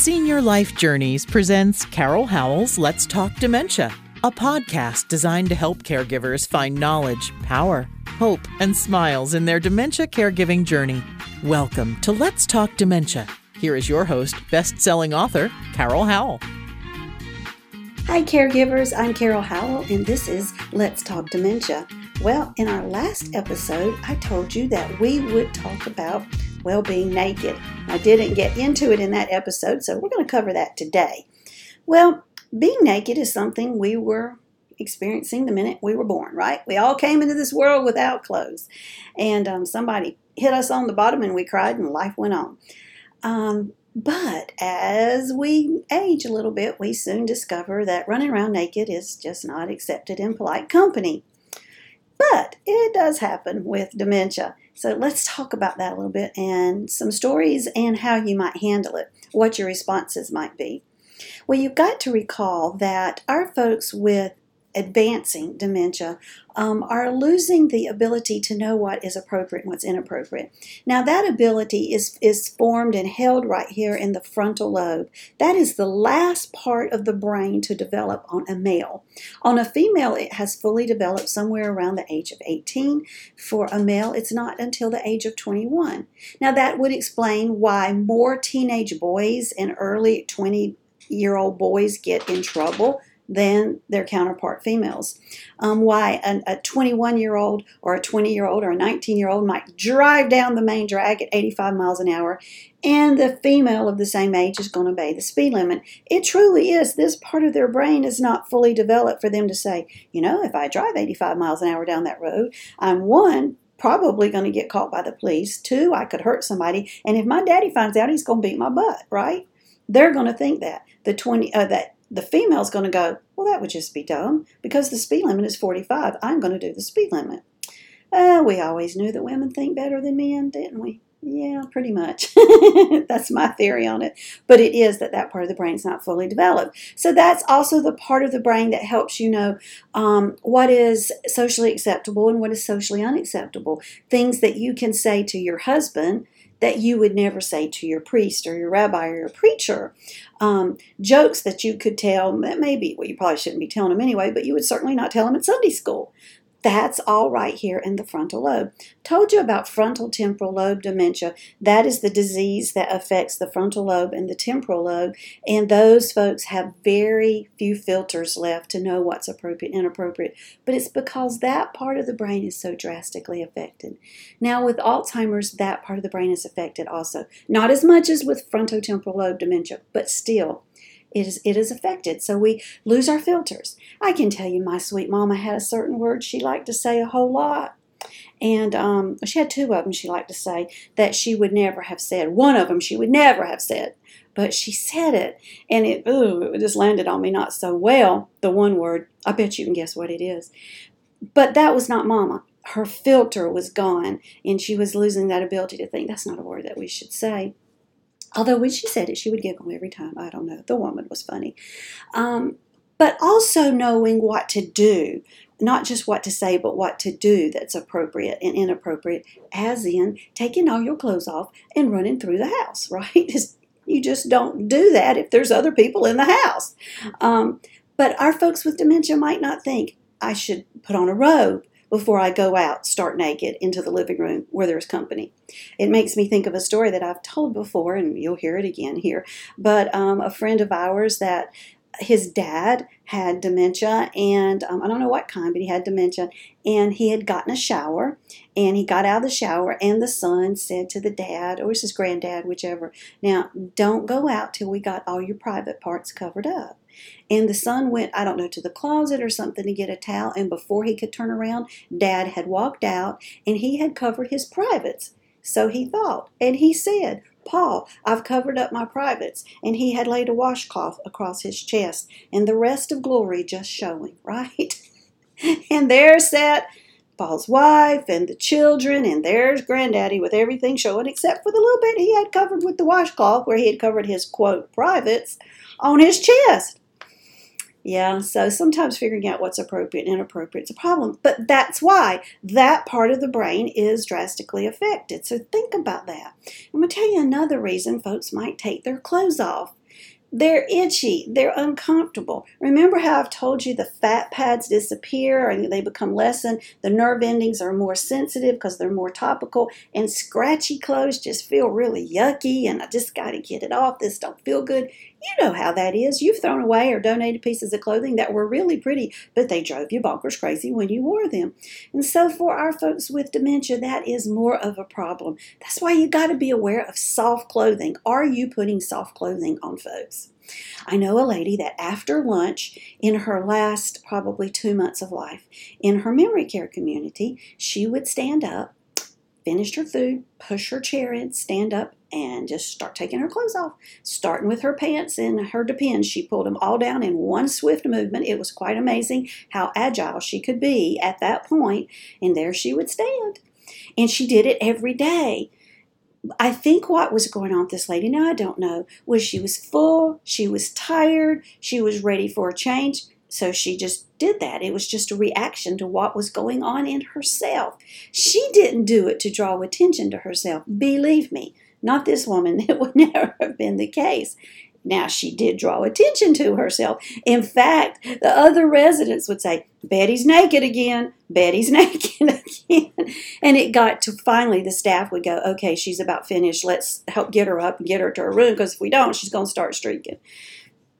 Senior Life Journeys presents Carol Howell's Let's Talk Dementia, a podcast designed to help caregivers find knowledge, power, hope, and smiles in their dementia caregiving journey. Welcome to Let's Talk Dementia. Here is your host, best selling author, Carol Howell. Hi, caregivers. I'm Carol Howell, and this is Let's Talk Dementia. Well, in our last episode, I told you that we would talk about well being naked. I didn't get into it in that episode, so we're going to cover that today. Well, being naked is something we were experiencing the minute we were born, right? We all came into this world without clothes, and um, somebody hit us on the bottom and we cried, and life went on. Um, but as we age a little bit, we soon discover that running around naked is just not accepted in polite company. But it does happen with dementia. So let's talk about that a little bit and some stories and how you might handle it, what your responses might be. Well, you've got to recall that our folks with advancing dementia um, are losing the ability to know what is appropriate and what's inappropriate. Now, that ability is, is formed and held right here in the frontal lobe. That is the last part of the brain to develop on a male. On a female, it has fully developed somewhere around the age of 18. For a male, it's not until the age of 21. Now, that would explain why more teenage boys and early 20 year old boys get in trouble than their counterpart females. Um, why a 21 year old or a 20 year old or a 19 year old might drive down the main drag at 85 miles an hour and the female of the same age is going to obey the speed limit. It truly is. This part of their brain is not fully developed for them to say, you know, if I drive 85 miles an hour down that road, I'm one, probably going to get caught by the police. Two, I could hurt somebody. And if my daddy finds out, he's going to beat my butt, right? They're going to think that. The 20, uh, that the female's going to go, well, that would just be dumb because the speed limit is 45. I'm going to do the speed limit. Uh, we always knew that women think better than men, didn't we? Yeah, pretty much. that's my theory on it. But it is that that part of the brain is not fully developed. So that's also the part of the brain that helps you know um, what is socially acceptable and what is socially unacceptable. Things that you can say to your husband that you would never say to your priest or your rabbi or your preacher. Um, jokes that you could tell, that maybe, well, you probably shouldn't be telling them anyway, but you would certainly not tell them at Sunday school. That's all right here in the frontal lobe. Told you about frontal temporal lobe dementia. That is the disease that affects the frontal lobe and the temporal lobe, and those folks have very few filters left to know what's appropriate and inappropriate. But it's because that part of the brain is so drastically affected. Now, with Alzheimer's, that part of the brain is affected also. Not as much as with frontotemporal lobe dementia, but still it is it is affected. So we lose our filters. I can tell you, my sweet mama had a certain word she liked to say a whole lot. And um, she had two of them she liked to say that she would never have said. One of them she would never have said, but she said it, and it ooh, it just landed on me not so well. The one word, I bet you can guess what it is. But that was not Mama. Her filter was gone, and she was losing that ability to think. That's not a word that we should say. Although when she said it, she would giggle every time. I don't know. The woman was funny. Um, but also knowing what to do, not just what to say, but what to do that's appropriate and inappropriate, as in taking all your clothes off and running through the house, right? you just don't do that if there's other people in the house. Um, but our folks with dementia might not think, I should put on a robe before I go out, start naked into the living room where there's company. It makes me think of a story that I've told before, and you'll hear it again here. But um, a friend of ours that his dad had dementia, and um, I don't know what kind, but he had dementia, and he had gotten a shower, and he got out of the shower, and the son said to the dad, or his granddad, whichever, now don't go out till we got all your private parts covered up. And the son went, I don't know, to the closet or something to get a towel. And before he could turn around, dad had walked out and he had covered his privates. So he thought. And he said, Paul, I've covered up my privates. And he had laid a washcloth across his chest and the rest of glory just showing, right? and there sat Paul's wife and the children, and there's Granddaddy with everything showing except for the little bit he had covered with the washcloth where he had covered his quote privates on his chest. Yeah, so sometimes figuring out what's appropriate and inappropriate is a problem. But that's why that part of the brain is drastically affected. So think about that. I'm going to tell you another reason folks might take their clothes off. they're itchy, they're uncomfortable. Remember how I've told you the fat pads disappear and they become lessened? The nerve endings are more sensitive because they're more topical, and scratchy clothes just feel really yucky, and I just got to get it off. This don't feel good. You know how that is. You've thrown away or donated pieces of clothing that were really pretty, but they drove you bonkers crazy when you wore them. And so, for our folks with dementia, that is more of a problem. That's why you got to be aware of soft clothing. Are you putting soft clothing on folks? I know a lady that after lunch, in her last probably two months of life, in her memory care community, she would stand up, finish her food, push her chair in, stand up, and just start taking her clothes off. Starting with her pants and her depends, she pulled them all down in one swift movement. It was quite amazing how agile she could be at that point, and there she would stand. And she did it every day. I think what was going on with this lady, now I don't know, was she was full, she was tired, she was ready for a change. So she just did that. It was just a reaction to what was going on in herself. She didn't do it to draw attention to herself. Believe me, not this woman. It would never have been the case. Now, she did draw attention to herself. In fact, the other residents would say, Betty's naked again. Betty's naked again. And it got to finally the staff would go, okay, she's about finished. Let's help get her up and get her to her room because if we don't, she's going to start streaking.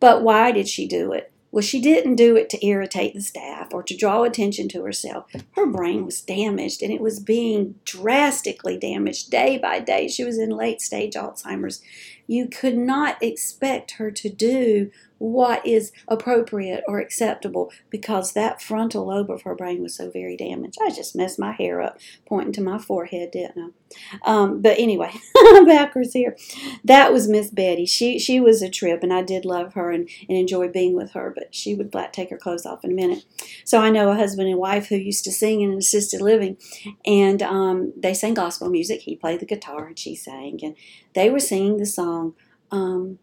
But why did she do it? Well, she didn't do it to irritate the staff or to draw attention to herself. Her brain was damaged and it was being drastically damaged day by day. She was in late stage Alzheimer's. You could not expect her to do what is appropriate or acceptable because that frontal lobe of her brain was so very damaged. I just messed my hair up pointing to my forehead, didn't I? Um, but anyway, backwards here. That was Miss Betty. She she was a trip, and I did love her and, and enjoy being with her, but she would flat take her clothes off in a minute. So I know a husband and wife who used to sing in assisted living, and um, they sang gospel music. He played the guitar, and she sang, and they were singing the song, um,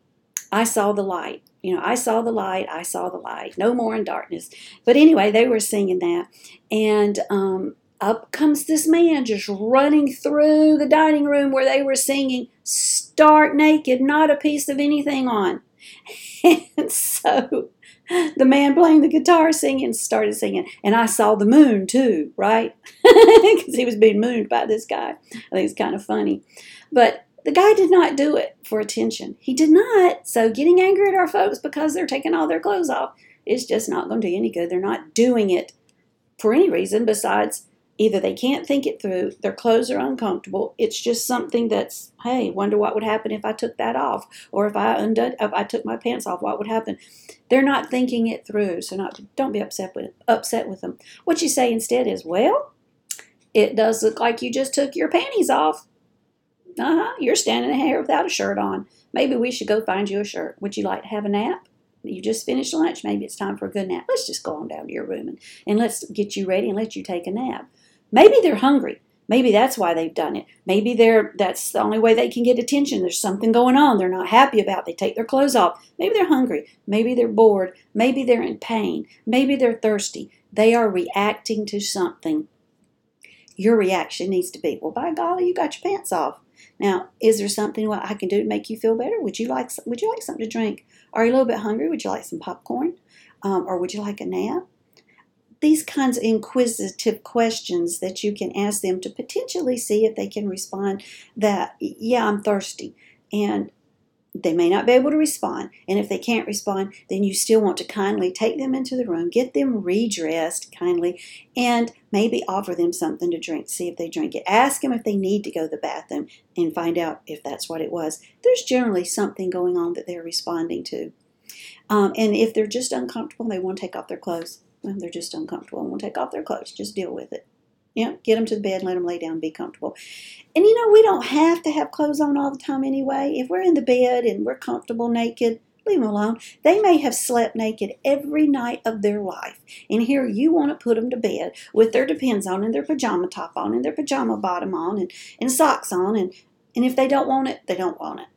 I Saw the Light you know, I saw the light, I saw the light, no more in darkness. But anyway, they were singing that. And um, up comes this man just running through the dining room where they were singing, stark naked, not a piece of anything on. And so the man playing the guitar singing started singing. And I saw the moon too, right? Because he was being mooned by this guy. I think it's kind of funny. But the guy did not do it for attention. He did not. So getting angry at our folks because they're taking all their clothes off is just not going to do any good. They're not doing it for any reason besides either they can't think it through, their clothes are uncomfortable. It's just something that's, hey, wonder what would happen if I took that off, or if I undid, if I took my pants off, what would happen? They're not thinking it through, so not don't be upset with upset with them. What you say instead is, well, it does look like you just took your panties off. Uh huh. You're standing here without a shirt on. Maybe we should go find you a shirt. Would you like to have a nap? You just finished lunch. Maybe it's time for a good nap. Let's just go on down to your room and, and let's get you ready and let you take a nap. Maybe they're hungry. Maybe that's why they've done it. Maybe they're that's the only way they can get attention. There's something going on they're not happy about. They take their clothes off. Maybe they're hungry. Maybe they're bored. Maybe they're in pain. Maybe they're thirsty. They are reacting to something. Your reaction needs to be, well, by golly, you got your pants off. Now, is there something what I can do to make you feel better? Would you like Would you like something to drink? Are you a little bit hungry? Would you like some popcorn, um, or would you like a nap? These kinds of inquisitive questions that you can ask them to potentially see if they can respond. That yeah, I'm thirsty, and they may not be able to respond. And if they can't respond, then you still want to kindly take them into the room, get them redressed kindly, and maybe offer them something to drink. See if they drink it. Ask them if they need to go to the bathroom and find out if that's what it was. There's generally something going on that they're responding to. Um, and if they're just uncomfortable, and they want to take off their clothes. Well, they're just uncomfortable and want to take off their clothes. Just deal with it. You know, get them to the bed, let them lay down, be comfortable. And you know, we don't have to have clothes on all the time anyway. If we're in the bed and we're comfortable naked, leave them alone. They may have slept naked every night of their life. And here you want to put them to bed with their depends on and their pajama top on and their pajama bottom on and, and socks on. And, and if they don't want it, they don't want it.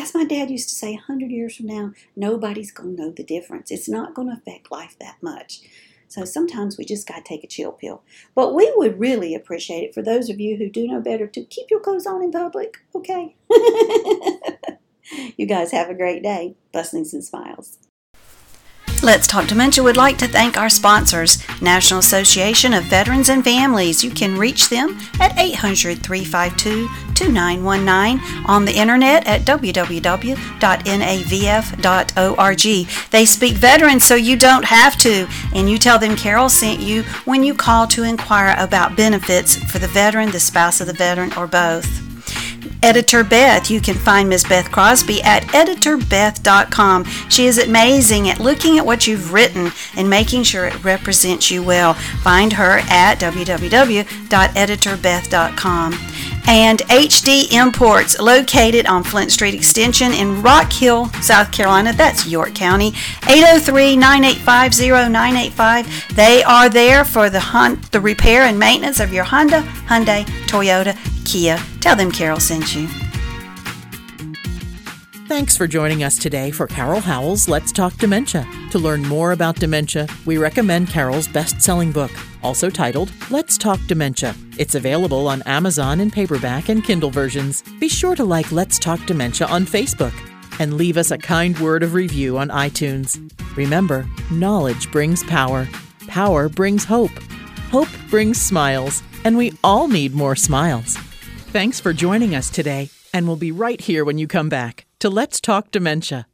As my dad used to say, 100 years from now, nobody's going to know the difference. It's not going to affect life that much. So sometimes we just got to take a chill pill. But we would really appreciate it for those of you who do know better to keep your clothes on in public, okay? You guys have a great day. Blessings and smiles. Let's Talk Dementia would like to thank our sponsors, National Association of Veterans and Families. You can reach them at 800 352 2919 on the internet at www.navf.org. They speak veterans so you don't have to, and you tell them Carol sent you when you call to inquire about benefits for the veteran, the spouse of the veteran, or both. Editor Beth. You can find Miss Beth Crosby at editorbeth.com. She is amazing at looking at what you've written and making sure it represents you well. Find her at www.editorbeth.com and HD Imports, located on Flint Street Extension in Rock Hill, South Carolina. That's York County. 803-985-0985. They are there for the hun- the repair and maintenance of your Honda, Hyundai, Toyota, Kia. Tell them Carol sent you. Thanks for joining us today for Carol Howell's Let's Talk Dementia. To learn more about dementia, we recommend Carol's best selling book, also titled Let's Talk Dementia. It's available on Amazon in paperback and Kindle versions. Be sure to like Let's Talk Dementia on Facebook and leave us a kind word of review on iTunes. Remember, knowledge brings power, power brings hope, hope brings smiles, and we all need more smiles. Thanks for joining us today, and we'll be right here when you come back to Let's Talk Dementia.